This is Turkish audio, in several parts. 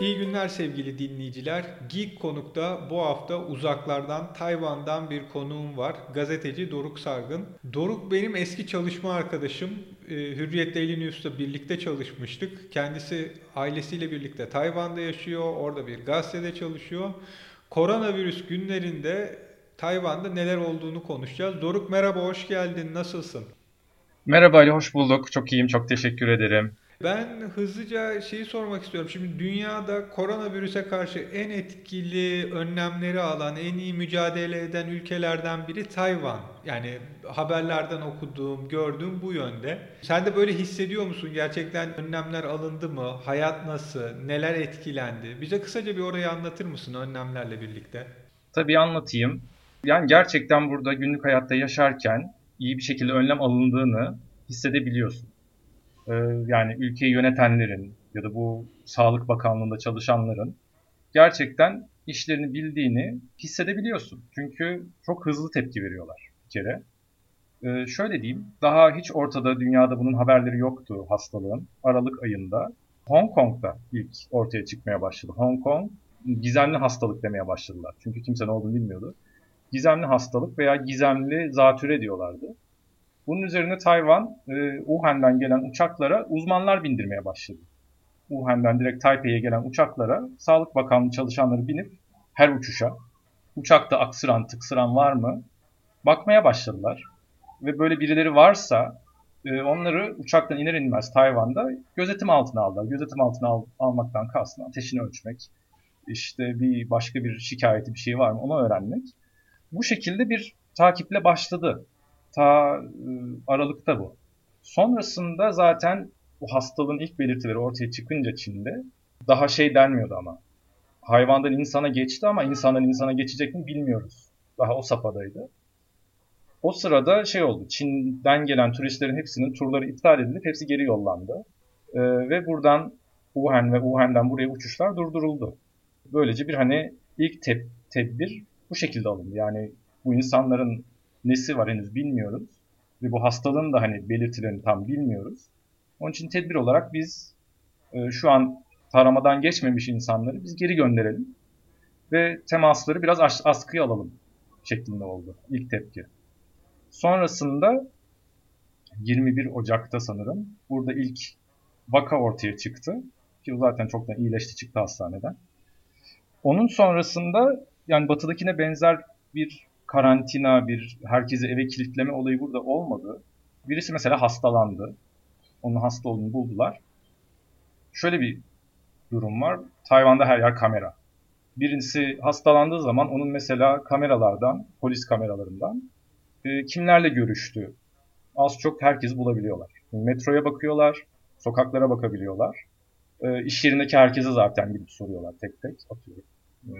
İyi günler sevgili dinleyiciler. Geek Konuk'ta bu hafta uzaklardan Tayvan'dan bir konuğum var. Gazeteci Doruk Sargın. Doruk benim eski çalışma arkadaşım. Ee, Hürriyet Daily News'ta birlikte çalışmıştık. Kendisi ailesiyle birlikte Tayvan'da yaşıyor. Orada bir gazetede çalışıyor. Koronavirüs günlerinde Tayvan'da neler olduğunu konuşacağız. Doruk merhaba, hoş geldin. Nasılsın? Merhaba Ali, hoş bulduk. Çok iyiyim, çok teşekkür ederim. Ben hızlıca şeyi sormak istiyorum. Şimdi dünyada koronavirüse karşı en etkili önlemleri alan, en iyi mücadele eden ülkelerden biri Tayvan. Yani haberlerden okuduğum, gördüğüm bu yönde. Sen de böyle hissediyor musun? Gerçekten önlemler alındı mı? Hayat nasıl? Neler etkilendi? Bize kısaca bir orayı anlatır mısın önlemlerle birlikte? Tabii anlatayım. Yani gerçekten burada günlük hayatta yaşarken iyi bir şekilde önlem alındığını hissedebiliyorsun. Ee, yani ülkeyi yönetenlerin ya da bu Sağlık Bakanlığı'nda çalışanların gerçekten işlerini bildiğini hissedebiliyorsun. Çünkü çok hızlı tepki veriyorlar bir kere. Ee, şöyle diyeyim, daha hiç ortada dünyada bunun haberleri yoktu hastalığın. Aralık ayında Hong Kong'da ilk ortaya çıkmaya başladı. Hong Kong gizemli hastalık demeye başladılar. Çünkü kimse ne olduğunu bilmiyordu. Gizemli hastalık veya gizemli zatüre diyorlardı. Bunun üzerine Tayvan, e, Wuhan'dan gelen uçaklara uzmanlar bindirmeye başladı. Wuhan'dan direkt Taipei'ye gelen uçaklara Sağlık Bakanlığı çalışanları binip her uçuşa uçakta aksıran tıksıran var mı bakmaya başladılar. Ve böyle birileri varsa e, onları uçaktan iner inmez Tayvan'da gözetim altına aldılar. Gözetim altına al, almaktan kastım ateşini ölçmek, işte bir başka bir şikayeti bir şey var mı onu öğrenmek. Bu şekilde bir takiple başladı ta e, Aralık'ta bu. Sonrasında zaten bu hastalığın ilk belirtileri ortaya çıkınca Çin'de daha şey denmiyordu ama. Hayvandan insana geçti ama insandan insana geçecek mi bilmiyoruz. Daha o safhadaydı. O sırada şey oldu. Çin'den gelen turistlerin hepsinin turları iptal edilip hepsi geri yollandı. Ee, ve buradan Wuhan ve Wuhan'dan buraya uçuşlar durduruldu. Böylece bir hani ilk tep tedbir bu şekilde alındı. Yani bu insanların nesi var henüz bilmiyoruz. Ve bu hastalığın da hani belirtilerini tam bilmiyoruz. Onun için tedbir olarak biz e, şu an taramadan geçmemiş insanları biz geri gönderelim. Ve temasları biraz as askıya alalım şeklinde oldu ilk tepki. Sonrasında 21 Ocak'ta sanırım burada ilk vaka ortaya çıktı. Ki o zaten çoktan iyileşti çıktı hastaneden. Onun sonrasında yani batıdakine benzer bir karantina, bir herkesi eve kilitleme olayı burada olmadı. Birisi mesela hastalandı. Onun hasta olduğunu buldular. Şöyle bir durum var. Tayvan'da her yer kamera. Birincisi hastalandığı zaman onun mesela kameralardan, polis kameralarından e, kimlerle görüştü az çok herkes bulabiliyorlar. Metroya bakıyorlar, sokaklara bakabiliyorlar. E, iş yerindeki herkese zaten gidip soruyorlar tek tek atıyorum. E,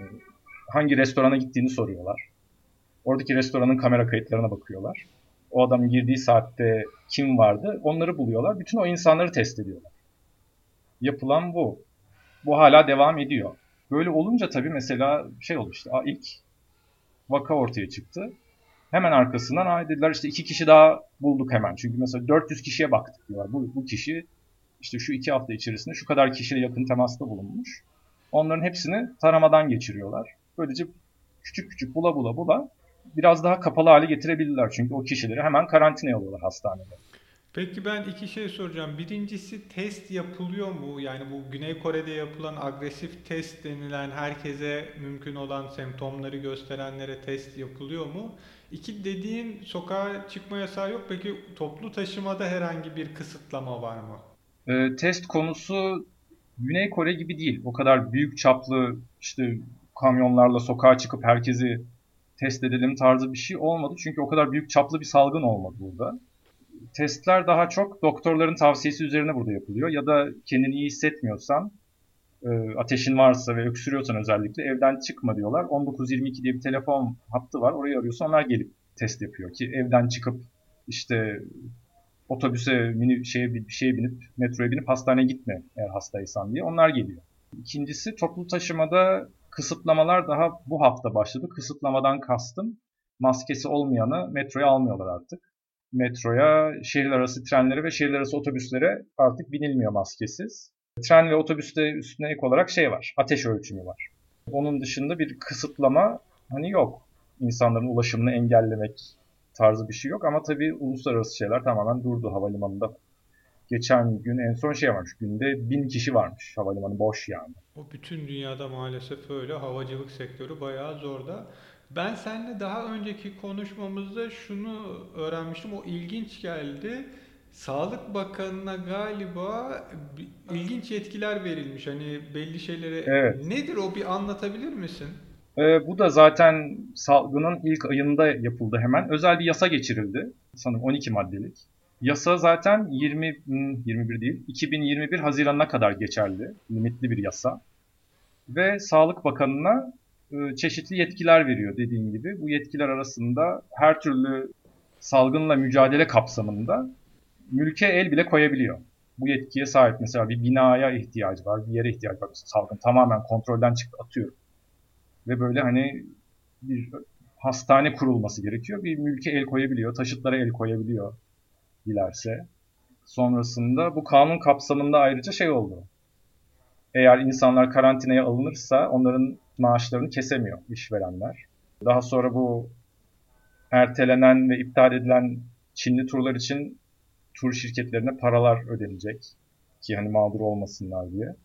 hangi restorana gittiğini soruyorlar. Oradaki restoranın kamera kayıtlarına bakıyorlar. O adamın girdiği saatte kim vardı onları buluyorlar. Bütün o insanları test ediyorlar. Yapılan bu. Bu hala devam ediyor. Böyle olunca tabii mesela şey oldu işte ilk vaka ortaya çıktı. Hemen arkasından ay dediler işte iki kişi daha bulduk hemen. Çünkü mesela 400 kişiye baktık diyorlar. Bu, bu kişi işte şu iki hafta içerisinde şu kadar kişiyle yakın temasta bulunmuş. Onların hepsini taramadan geçiriyorlar. Böylece küçük küçük bula bula bula biraz daha kapalı hale getirebilirler. Çünkü o kişileri hemen karantinaya alıyorlar hastanede. Peki ben iki şey soracağım. Birincisi test yapılıyor mu? Yani bu Güney Kore'de yapılan agresif test denilen herkese mümkün olan semptomları gösterenlere test yapılıyor mu? İki dediğin sokağa çıkma yasağı yok. Peki toplu taşımada herhangi bir kısıtlama var mı? E, test konusu Güney Kore gibi değil. O kadar büyük çaplı işte kamyonlarla sokağa çıkıp herkesi test edelim tarzı bir şey olmadı. Çünkü o kadar büyük çaplı bir salgın olmadı burada. Testler daha çok doktorların tavsiyesi üzerine burada yapılıyor. Ya da kendini iyi hissetmiyorsan, e, ateşin varsa ve öksürüyorsan özellikle evden çıkma diyorlar. 1922 diye bir telefon hattı var. Orayı arıyorsun onlar gelip test yapıyor ki evden çıkıp işte otobüse mini şeye bir şeye binip metroya binip hastaneye gitme eğer hastaysan diye onlar geliyor. İkincisi toplu taşımada Kısıtlamalar daha bu hafta başladı. Kısıtlamadan kastım maskesi olmayanı metroya almıyorlar artık. Metroya, şehirler arası trenlere ve şehirler arası otobüslere artık binilmiyor maskesiz. Tren ve otobüste üstüne ek olarak şey var. Ateş ölçümü var. Onun dışında bir kısıtlama hani yok. İnsanların ulaşımını engellemek tarzı bir şey yok. Ama tabii uluslararası şeyler tamamen durdu havalimanında. Geçen gün en son şey varmış. Günde bin kişi varmış. Havalimanı boş yani. O bütün dünyada maalesef öyle. Havacılık sektörü bayağı zorda. Ben seninle daha önceki konuşmamızda şunu öğrenmiştim. O ilginç geldi. Sağlık Bakanı'na galiba ilginç yetkiler verilmiş. Hani belli şeylere. Evet. Nedir o bir anlatabilir misin? Ee, bu da zaten salgının ilk ayında yapıldı hemen. Özel bir yasa geçirildi. Sanırım 12 maddelik. Yasa zaten 20 21 hmm, değil, 2021 Haziran'a kadar geçerli. Limitli bir yasa. Ve Sağlık Bakanı'na e, çeşitli yetkiler veriyor dediğim gibi. Bu yetkiler arasında her türlü salgınla mücadele kapsamında mülke el bile koyabiliyor. Bu yetkiye sahip mesela bir binaya ihtiyacı var, bir yere ihtiyacı var. Salgın tamamen kontrolden çıktı atıyorum. Ve böyle hani bir hastane kurulması gerekiyor. Bir mülke el koyabiliyor, taşıtlara el koyabiliyor dilerse. Sonrasında bu kanun kapsamında ayrıca şey oldu. Eğer insanlar karantinaya alınırsa onların maaşlarını kesemiyor işverenler. Daha sonra bu ertelenen ve iptal edilen Çinli turlar için tur şirketlerine paralar ödenecek ki hani mağdur olmasınlar diye.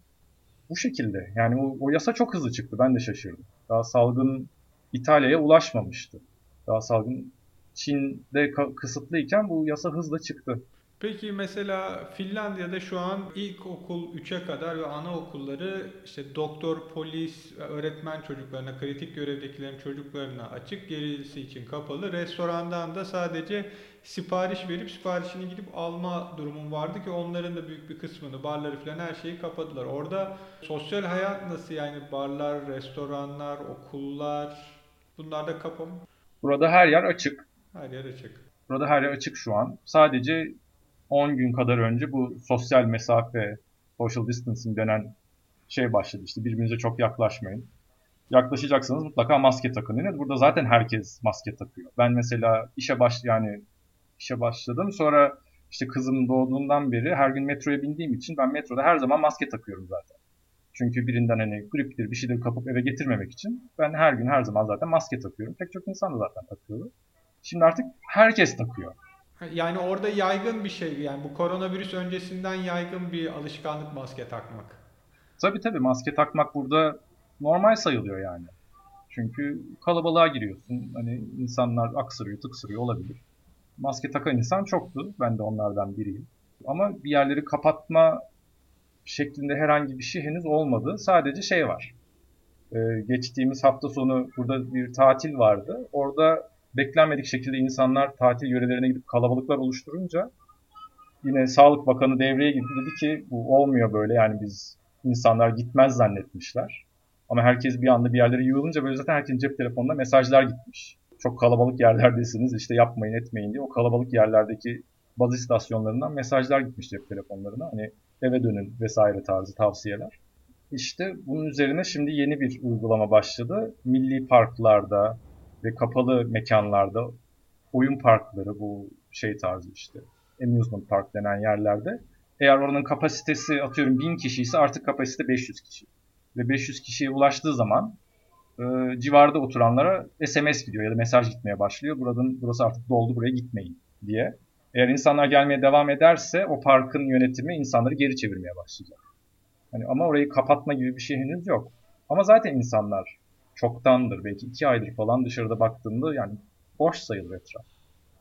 Bu şekilde. Yani o, o yasa çok hızlı çıktı. Ben de şaşırdım. Daha salgın İtalya'ya ulaşmamıştı. Daha salgın Çin'de kısıtlıyken bu yasa hızla çıktı. Peki mesela Finlandiya'da şu an ilkokul 3'e kadar ve anaokulları işte doktor, polis, öğretmen çocuklarına, kritik görevdekilerin çocuklarına açık, gerisi için kapalı. Restorandan da sadece sipariş verip siparişini gidip alma durumum vardı ki onların da büyük bir kısmını, barları falan her şeyi kapadılar. Orada sosyal hayat nasıl yani barlar, restoranlar, okullar bunlar da kapalı Burada her yer açık. Her yer açık. Burada her yer açık şu an. Sadece 10 gün kadar önce bu sosyal mesafe, social distancing denen şey başladı. İşte birbirinize çok yaklaşmayın. Yaklaşacaksanız mutlaka maske takın. Yani burada zaten herkes maske takıyor. Ben mesela işe baş yani işe başladım. Sonra işte kızım doğduğundan beri her gün metroya bindiğim için ben metroda her zaman maske takıyorum zaten. Çünkü birinden hani griptir bir şeyleri kapıp eve getirmemek için ben her gün her zaman zaten maske takıyorum. Pek çok insan da zaten takıyordu. Şimdi artık herkes takıyor. Yani orada yaygın bir şey yani bu koronavirüs öncesinden yaygın bir alışkanlık maske takmak. Tabii tabii maske takmak burada normal sayılıyor yani. Çünkü kalabalığa giriyorsun. Hani insanlar aksırıyor, tıksırıyor olabilir. Maske takan insan çoktu. Ben de onlardan biriyim. Ama bir yerleri kapatma şeklinde herhangi bir şey henüz olmadı. Sadece şey var. Ee, geçtiğimiz hafta sonu burada bir tatil vardı. Orada beklenmedik şekilde insanlar tatil yörelerine gidip kalabalıklar oluşturunca yine Sağlık Bakanı devreye girdi dedi ki bu olmuyor böyle yani biz insanlar gitmez zannetmişler. Ama herkes bir anda bir yerlere yığılınca böyle zaten herkesin cep telefonuna mesajlar gitmiş. Çok kalabalık yerlerdesiniz işte yapmayın etmeyin diye o kalabalık yerlerdeki baz istasyonlarından mesajlar gitmiş cep telefonlarına. Hani eve dönün vesaire tarzı tavsiyeler. İşte bunun üzerine şimdi yeni bir uygulama başladı. Milli parklarda, ve kapalı mekanlarda oyun parkları bu şey tarzı işte amusement park denen yerlerde eğer oranın kapasitesi atıyorum 1000 kişi ise artık kapasite 500 kişi. Ve 500 kişiye ulaştığı zaman e, civarda oturanlara SMS gidiyor ya da mesaj gitmeye başlıyor. Buradan burası artık doldu buraya gitmeyin diye. Eğer insanlar gelmeye devam ederse o parkın yönetimi insanları geri çevirmeye başlayacak. Hani ama orayı kapatma gibi bir şey henüz yok. Ama zaten insanlar çoktandır belki iki aydır falan dışarıda baktığımda yani boş sayılır etraf.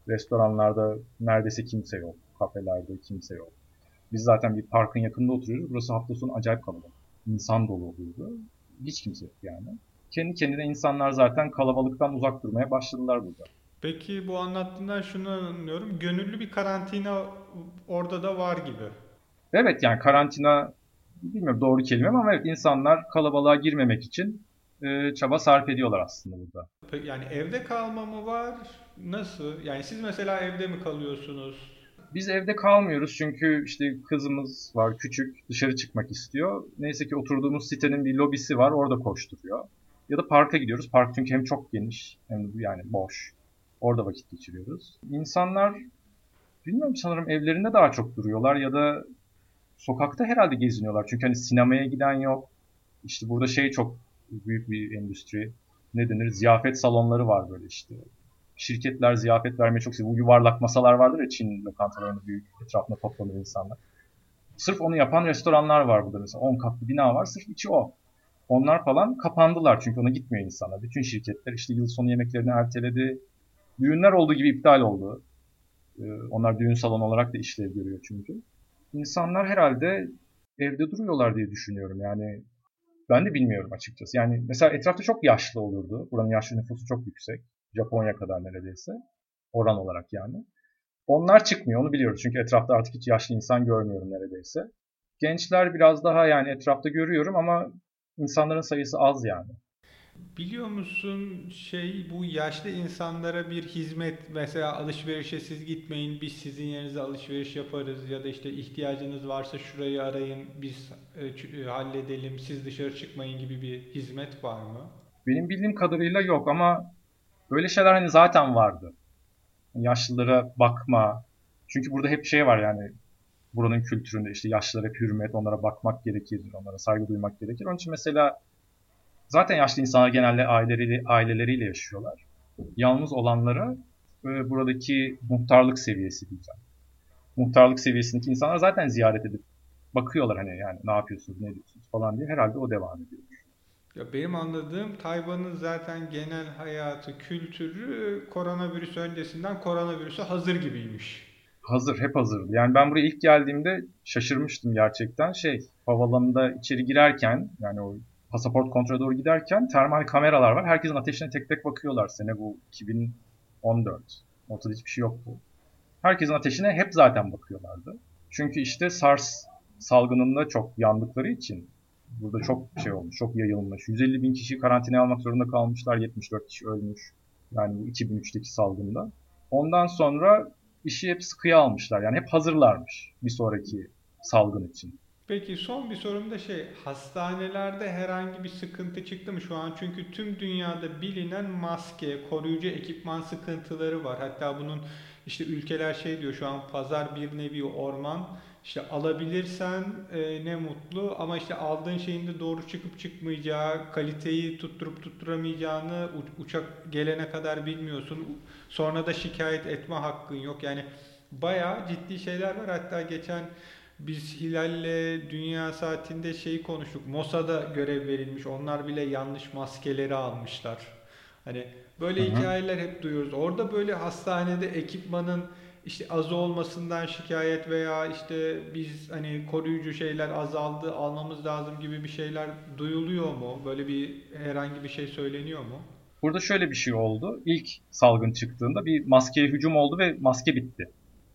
Restoranlarda neredeyse kimse yok. Kafelerde kimse yok. Biz zaten bir parkın yakında oturuyoruz. Burası hafta sonu acayip kalabalık. İnsan dolu oluyordu. Hiç kimse yok yani. Kendi kendine insanlar zaten kalabalıktan uzak durmaya başladılar burada. Peki bu anlattığından şunu anlıyorum. Gönüllü bir karantina orada da var gibi. Evet yani karantina bilmiyorum doğru kelime ama evet insanlar kalabalığa girmemek için e, çaba sarf ediyorlar aslında burada. Yani evde kalma mı var? Nasıl? Yani siz mesela evde mi kalıyorsunuz? Biz evde kalmıyoruz çünkü işte kızımız var küçük dışarı çıkmak istiyor. Neyse ki oturduğumuz sitenin bir lobisi var orada koşturuyor. Ya da parka gidiyoruz. Park çünkü hem çok geniş hem de yani boş. Orada vakit geçiriyoruz. İnsanlar bilmiyorum sanırım evlerinde daha çok duruyorlar ya da sokakta herhalde geziniyorlar. Çünkü hani sinemaya giden yok. İşte burada şey çok büyük bir endüstri. Ne denir? Ziyafet salonları var böyle işte. Şirketler ziyafet vermeyi çok seviyor. Bu yuvarlak masalar vardır ya Çin lokantalarında büyük etrafında toplanır insanlar. Sırf onu yapan restoranlar var burada mesela. 10 katlı bina var. Sırf içi o. Onlar falan kapandılar çünkü ona gitmiyor insanlar. Bütün şirketler işte yıl sonu yemeklerini erteledi. Düğünler olduğu gibi iptal oldu. Ee, onlar düğün salonu olarak da işlev görüyor çünkü. İnsanlar herhalde evde duruyorlar diye düşünüyorum. Yani ben de bilmiyorum açıkçası. Yani mesela etrafta çok yaşlı olurdu. Buranın yaşlı nüfusu çok yüksek. Japonya kadar neredeyse. Oran olarak yani. Onlar çıkmıyor onu biliyoruz. Çünkü etrafta artık hiç yaşlı insan görmüyorum neredeyse. Gençler biraz daha yani etrafta görüyorum ama insanların sayısı az yani. Biliyor musun şey bu yaşlı insanlara bir hizmet mesela alışverişe siz gitmeyin biz sizin yerinize alışveriş yaparız ya da işte ihtiyacınız varsa şurayı arayın biz e, e, halledelim siz dışarı çıkmayın gibi bir hizmet var mı? Benim bildiğim kadarıyla yok ama böyle şeyler hani zaten vardı. Yaşlılara bakma. Çünkü burada hep şey var yani buranın kültüründe işte yaşlılara hep hürmet, onlara bakmak gerekir, onlara saygı duymak gerekir. Onun için mesela zaten yaşlı insanlar genelde aileleriyle, aileleriyle yaşıyorlar. Yalnız olanlara e, buradaki muhtarlık seviyesi diyeceğim. Muhtarlık seviyesindeki insanlar zaten ziyaret edip bakıyorlar hani yani ne yapıyorsunuz, ne diyorsunuz falan diye herhalde o devam ediyor. Ya benim anladığım Tayvan'ın zaten genel hayatı, kültürü koronavirüs öncesinden koronavirüse hazır gibiymiş. Hazır, hep hazırdı. Yani ben buraya ilk geldiğimde şaşırmıştım gerçekten. Şey, havalanında içeri girerken yani o pasaport kontrole doğru giderken termal kameralar var. Herkesin ateşine tek tek bakıyorlar. Sene bu 2014. Ortada hiçbir şey yoktu. Herkesin ateşine hep zaten bakıyorlardı. Çünkü işte SARS salgınında çok yandıkları için burada çok şey olmuş, çok yayılmış. 150 bin kişi karantinaya almak zorunda kalmışlar, 74 kişi ölmüş. Yani bu 2003'teki salgında. Ondan sonra işi hep sıkıya almışlar. Yani hep hazırlarmış bir sonraki salgın için. Peki son bir sorum da şey, hastanelerde herhangi bir sıkıntı çıktı mı şu an? Çünkü tüm dünyada bilinen maske, koruyucu ekipman sıkıntıları var. Hatta bunun işte ülkeler şey diyor şu an pazar bir nevi orman. İşte alabilirsen e, ne mutlu ama işte aldığın şeyin de doğru çıkıp çıkmayacağı, kaliteyi tutturup tutturamayacağını uçak gelene kadar bilmiyorsun. Sonra da şikayet etme hakkın yok. Yani bayağı ciddi şeyler var. Hatta geçen biz Hilal'le Dünya Saati'nde şeyi konuştuk. Mossad'a görev verilmiş. Onlar bile yanlış maskeleri almışlar. Hani böyle Hı-hı. hikayeler hep duyuyoruz. Orada böyle hastanede ekipmanın işte az olmasından şikayet veya işte biz hani koruyucu şeyler azaldı almamız lazım gibi bir şeyler duyuluyor mu? Böyle bir herhangi bir şey söyleniyor mu? Burada şöyle bir şey oldu. İlk salgın çıktığında bir maskeye hücum oldu ve maske bitti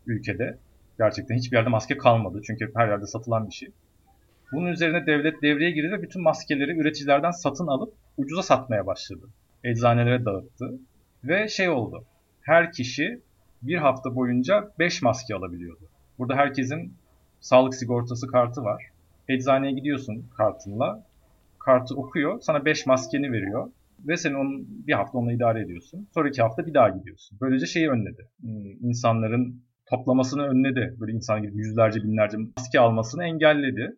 ülkede. Gerçekten hiçbir yerde maske kalmadı. Çünkü her yerde satılan bir şey. Bunun üzerine devlet devreye girdi ve bütün maskeleri üreticilerden satın alıp ucuza satmaya başladı. Eczanelere dağıttı. Ve şey oldu. Her kişi bir hafta boyunca 5 maske alabiliyordu. Burada herkesin sağlık sigortası kartı var. Eczaneye gidiyorsun kartınla. Kartı okuyor. Sana 5 maskeni veriyor. Ve sen onun bir hafta onunla idare ediyorsun. Sonraki hafta bir daha gidiyorsun. Böylece şeyi önledi. Hmm, insanların toplamasını önledi. Böyle insan gibi yüzlerce binlerce maske almasını engelledi.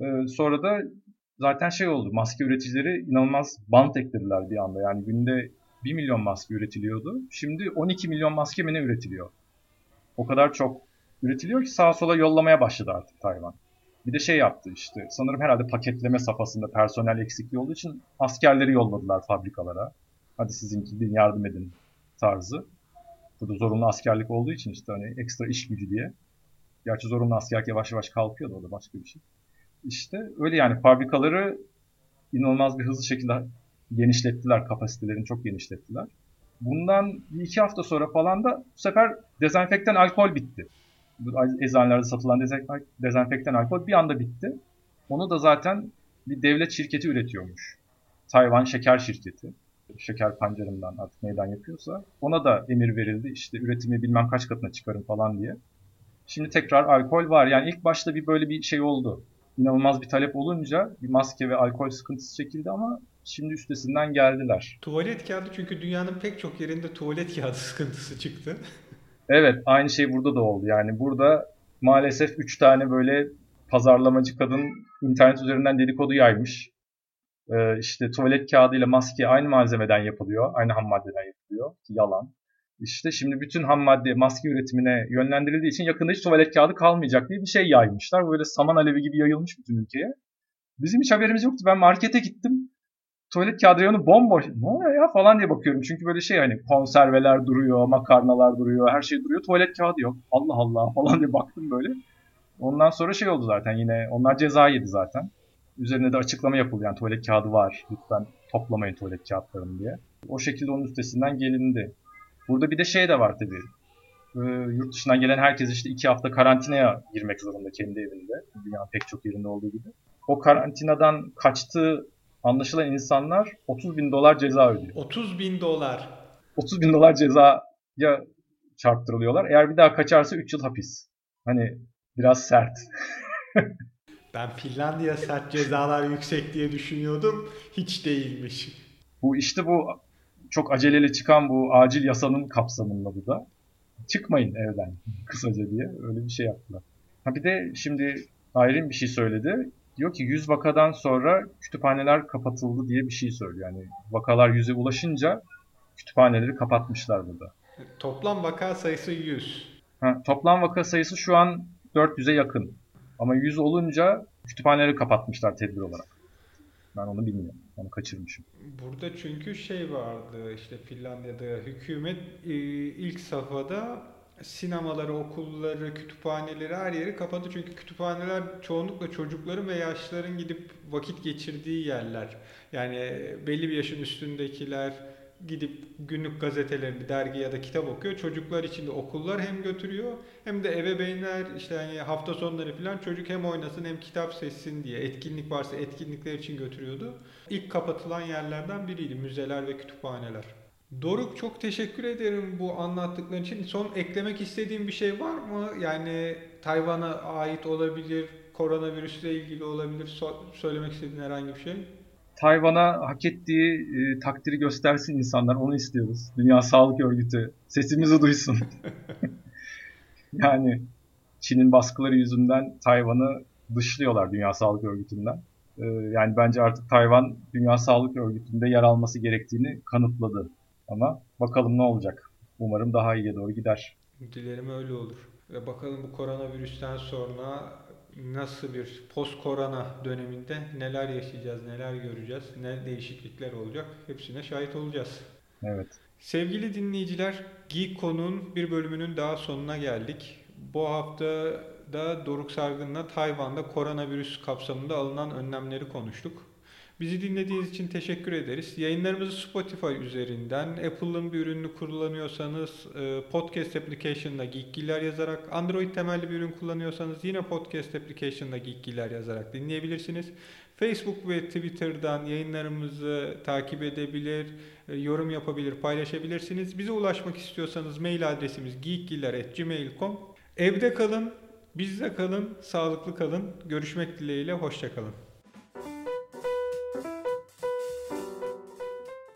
Ee, sonra da zaten şey oldu. Maske üreticileri inanılmaz bant eklediler bir anda. Yani günde 1 milyon maske üretiliyordu. Şimdi 12 milyon maske mi ne üretiliyor? O kadar çok üretiliyor ki sağa sola yollamaya başladı artık Tayvan. Bir de şey yaptı işte sanırım herhalde paketleme safhasında personel eksikliği olduğu için askerleri yolladılar fabrikalara. Hadi sizinki yardım edin tarzı. Burada zorunlu askerlik olduğu için işte hani ekstra iş gücü diye. Gerçi zorunlu askerlik yavaş yavaş kalkıyordu o da başka bir şey. İşte öyle yani fabrikaları inanılmaz bir hızlı şekilde genişlettiler, kapasitelerini çok genişlettiler. Bundan bir iki hafta sonra falan da bu sefer dezenfektan alkol bitti. Eczanelerde satılan dezenfektan alkol bir anda bitti. Onu da zaten bir devlet şirketi üretiyormuş. Tayvan Şeker Şirketi. Şeker pancarından artık neyden yapıyorsa. Ona da emir verildi işte üretimi bilmem kaç katına çıkarın falan diye. Şimdi tekrar alkol var. Yani ilk başta bir böyle bir şey oldu. İnanılmaz bir talep olunca bir maske ve alkol sıkıntısı çekildi ama Şimdi üstesinden geldiler. Tuvalet kağıdı çünkü dünyanın pek çok yerinde tuvalet kağıdı sıkıntısı çıktı. evet aynı şey burada da oldu. Yani burada maalesef 3 tane böyle pazarlamacı kadın internet üzerinden dedikodu yaymış. Ee, işte tuvalet kağıdı ile maske aynı malzemeden yapılıyor. Aynı ham maddeden yapılıyor. Yalan. İşte şimdi bütün ham madde maske üretimine yönlendirildiği için yakında hiç tuvalet kağıdı kalmayacak diye bir şey yaymışlar. Böyle saman alevi gibi yayılmış bütün ülkeye. Bizim hiç haberimiz yoktu. Ben markete gittim. Tuvalet kağıdı reyonu bomboş. Ne oluyor ya falan diye bakıyorum. Çünkü böyle şey hani konserveler duruyor, makarnalar duruyor, her şey duruyor. Tuvalet kağıdı yok. Allah Allah falan diye baktım böyle. Ondan sonra şey oldu zaten yine. Onlar ceza yedi zaten. Üzerine de açıklama yapıldı. Yani tuvalet kağıdı var. Lütfen toplamayın tuvalet kağıtlarını diye. O şekilde onun üstesinden gelindi. Burada bir de şey de var tabii. Ee, yurt dışından gelen herkes işte iki hafta karantinaya girmek zorunda kendi evinde. Dünyanın pek çok yerinde olduğu gibi. O karantinadan kaçtığı anlaşılan insanlar 30 bin dolar ceza ödüyor. 30 bin dolar. 30 bin dolar cezaya çarptırılıyorlar. Eğer bir daha kaçarsa 3 yıl hapis. Hani biraz sert. ben Finlandiya sert cezalar yüksek diye düşünüyordum. Hiç değilmiş. Bu işte bu çok aceleyle çıkan bu acil yasanın kapsamında bu da. Çıkmayın evden kısaca diye öyle bir şey yaptılar. Ha bir de şimdi Ayrin bir şey söyledi. Diyor ki 100 vakadan sonra kütüphaneler kapatıldı diye bir şey söylüyor. Yani vakalar 100'e ulaşınca kütüphaneleri kapatmışlar burada. Toplam vaka sayısı 100. Ha, toplam vaka sayısı şu an 400'e yakın. Ama 100 olunca kütüphaneleri kapatmışlar tedbir olarak. Ben onu bilmiyorum. Onu kaçırmışım. Burada çünkü şey vardı işte Finlandiya'da hükümet e, ilk safhada sinemaları, okulları, kütüphaneleri her yeri kapadı. Çünkü kütüphaneler çoğunlukla çocukların ve yaşlıların gidip vakit geçirdiği yerler. Yani belli bir yaşın üstündekiler gidip günlük gazetelerini, dergi ya da kitap okuyor. Çocuklar için de okullar hem götürüyor hem de ebeveynler işte yani hafta sonları falan çocuk hem oynasın hem kitap seçsin diye etkinlik varsa etkinlikler için götürüyordu. İlk kapatılan yerlerden biriydi müzeler ve kütüphaneler. Doruk çok teşekkür ederim bu anlattıkların için. Son eklemek istediğim bir şey var mı? Yani Tayvan'a ait olabilir, koronavirüsle ilgili olabilir. So- söylemek istediğin herhangi bir şey? Tayvan'a hak ettiği e, takdiri göstersin insanlar. Onu istiyoruz. Dünya Sağlık Örgütü sesimizi duysun. yani Çin'in baskıları yüzünden Tayvan'ı dışlıyorlar Dünya Sağlık Örgütü'nden. E, yani bence artık Tayvan Dünya Sağlık Örgütü'nde yer alması gerektiğini kanıtladı. Ama bakalım ne olacak. Umarım daha iyiye doğru gider. Dilerim öyle olur. Ve bakalım bu koronavirüsten sonra nasıl bir post korona döneminde neler yaşayacağız, neler göreceğiz, ne değişiklikler olacak hepsine şahit olacağız. Evet. Sevgili dinleyiciler, Geek Konu'nun bir bölümünün daha sonuna geldik. Bu hafta da Doruk Sargın'la Tayvan'da koronavirüs kapsamında alınan önlemleri konuştuk. Bizi dinlediğiniz için teşekkür ederiz. Yayınlarımızı Spotify üzerinden, Apple'ın bir ürünü kullanıyorsanız e, podcast application'da Geekgiler yazarak, Android temelli bir ürün kullanıyorsanız yine podcast application'da Geekgiler yazarak dinleyebilirsiniz. Facebook ve Twitter'dan yayınlarımızı takip edebilir, e, yorum yapabilir, paylaşabilirsiniz. Bize ulaşmak istiyorsanız mail adresimiz geekgiler.gmail.com Evde kalın, bizde kalın, sağlıklı kalın. Görüşmek dileğiyle, hoşçakalın.